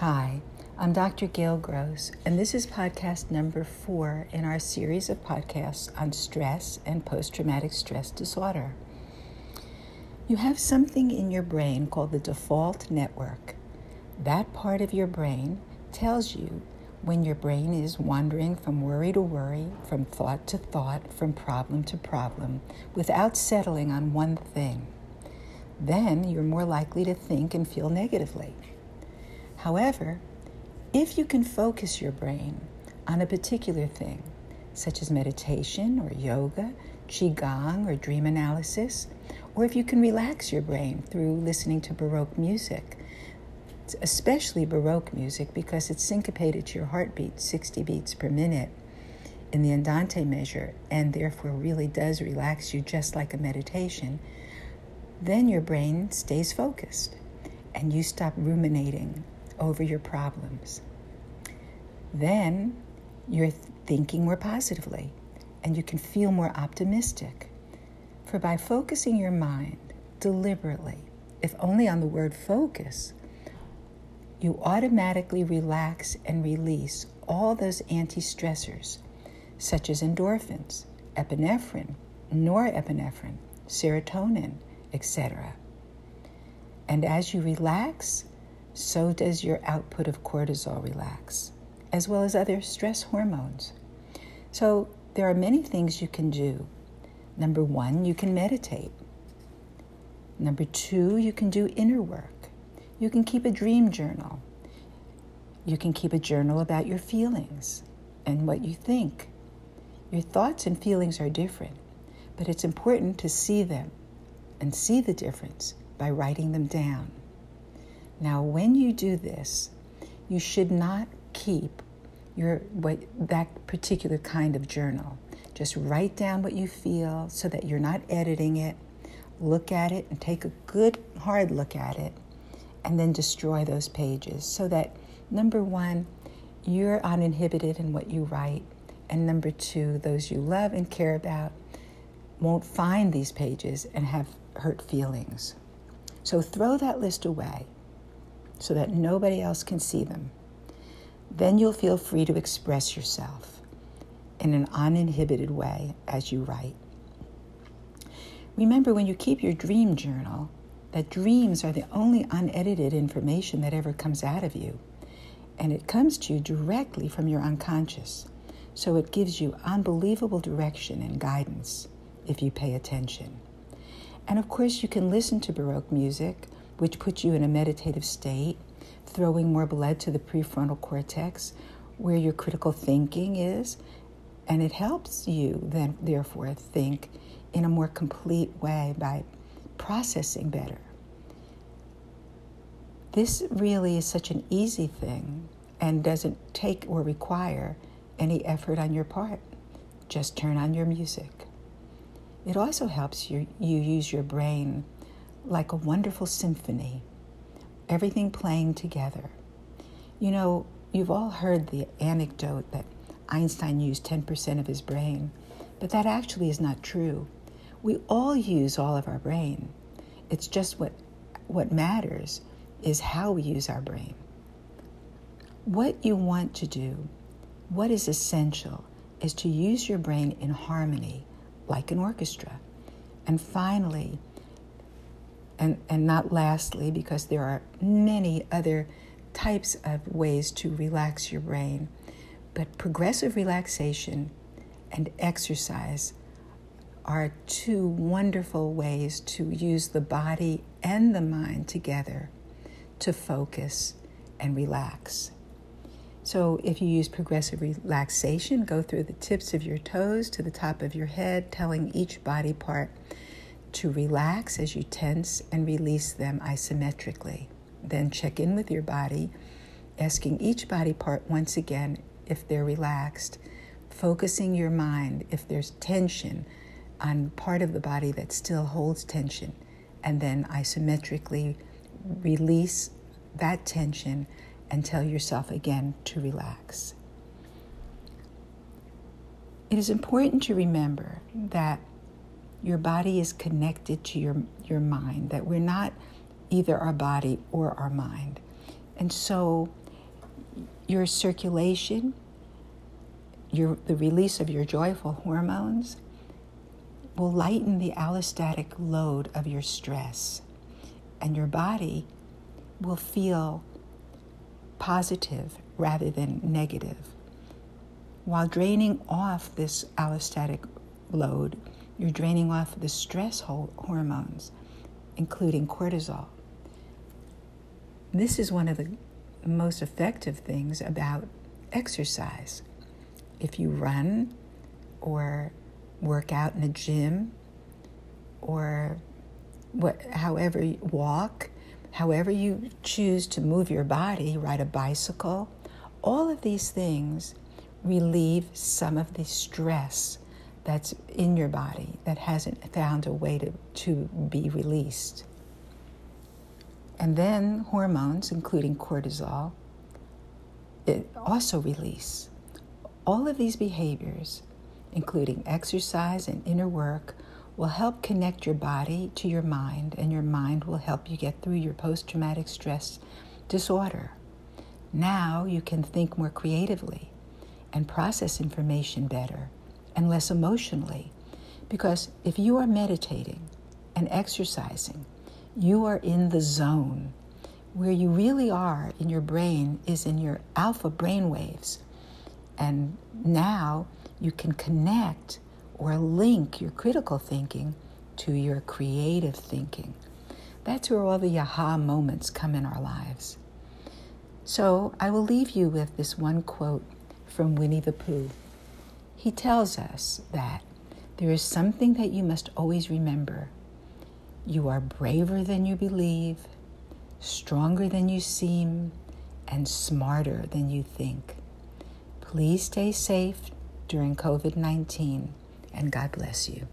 Hi, I'm Dr. Gail Gross, and this is podcast number four in our series of podcasts on stress and post traumatic stress disorder. You have something in your brain called the default network. That part of your brain tells you when your brain is wandering from worry to worry, from thought to thought, from problem to problem, without settling on one thing. Then you're more likely to think and feel negatively. However, if you can focus your brain on a particular thing, such as meditation or yoga, qigong or dream analysis, or if you can relax your brain through listening to Baroque music, especially Baroque music because it's syncopated to your heartbeat 60 beats per minute in the Andante measure and therefore really does relax you just like a meditation, then your brain stays focused and you stop ruminating over your problems. Then you're thinking more positively and you can feel more optimistic. For by focusing your mind deliberately, if only on the word focus, you automatically relax and release all those anti stressors, such as endorphins, epinephrine, norepinephrine, serotonin, etc. And as you relax, so does your output of cortisol relax, as well as other stress hormones. So there are many things you can do. Number one, you can meditate. Number two, you can do inner work. You can keep a dream journal. You can keep a journal about your feelings and what you think. Your thoughts and feelings are different, but it's important to see them and see the difference by writing them down. Now, when you do this, you should not keep your what that particular kind of journal. Just write down what you feel so that you're not editing it. Look at it and take a good hard look at it and then destroy those pages so that number one, you're uninhibited in what you write, and number two, those you love and care about won't find these pages and have hurt feelings. So throw that list away so that nobody else can see them. Then you'll feel free to express yourself in an uninhibited way as you write. Remember, when you keep your dream journal, that dreams are the only unedited information that ever comes out of you. And it comes to you directly from your unconscious. So it gives you unbelievable direction and guidance if you pay attention. And of course, you can listen to Baroque music, which puts you in a meditative state, throwing more blood to the prefrontal cortex, where your critical thinking is. And it helps you then, therefore, think in a more complete way by processing better. This really is such an easy thing and doesn't take or require any effort on your part. Just turn on your music. It also helps you, you use your brain like a wonderful symphony, everything playing together. You know, you've all heard the anecdote that Einstein used 10% of his brain, but that actually is not true. We all use all of our brain. It's just what, what matters is how we use our brain. What you want to do, what is essential, is to use your brain in harmony, like an orchestra. And finally, and, and not lastly, because there are many other types of ways to relax your brain, but progressive relaxation and exercise are two wonderful ways to use the body and the mind together to focus and relax. So, if you use progressive relaxation, go through the tips of your toes to the top of your head, telling each body part to relax as you tense and release them isometrically. Then check in with your body, asking each body part once again if they're relaxed, focusing your mind if there's tension on part of the body that still holds tension, and then isometrically release that tension and tell yourself again to relax. It is important to remember that your body is connected to your, your mind, that we're not either our body or our mind. And so your circulation, your, the release of your joyful hormones will lighten the allostatic load of your stress, and your body will feel positive rather than negative. While draining off this allostatic load, you're draining off the stress hormones, including cortisol. This is one of the most effective things about exercise. If you run or work out in a gym or what, however you walk, however you choose to move your body, ride a bicycle, all of these things relieve some of the stress that's in your body that hasn't found a way to, to be released. And then hormones, including cortisol, it also release. All of these behaviors, including exercise and inner work, will help connect your body to your mind, and your mind will help you get through your post traumatic stress disorder. Now you can think more creatively and process information better and less emotionally. Because if you are meditating and exercising, you are in the zone. Where you really are in your brain is in your alpha brain waves. And now you can connect or link your critical thinking to your creative thinking. That's where all the aha moments come in our lives. So I will leave you with this one quote from Winnie the Pooh. He tells us that there is something that you must always remember you are braver than you believe, stronger than you seem, and smarter than you think. Please stay safe during COVID 19, and God bless you.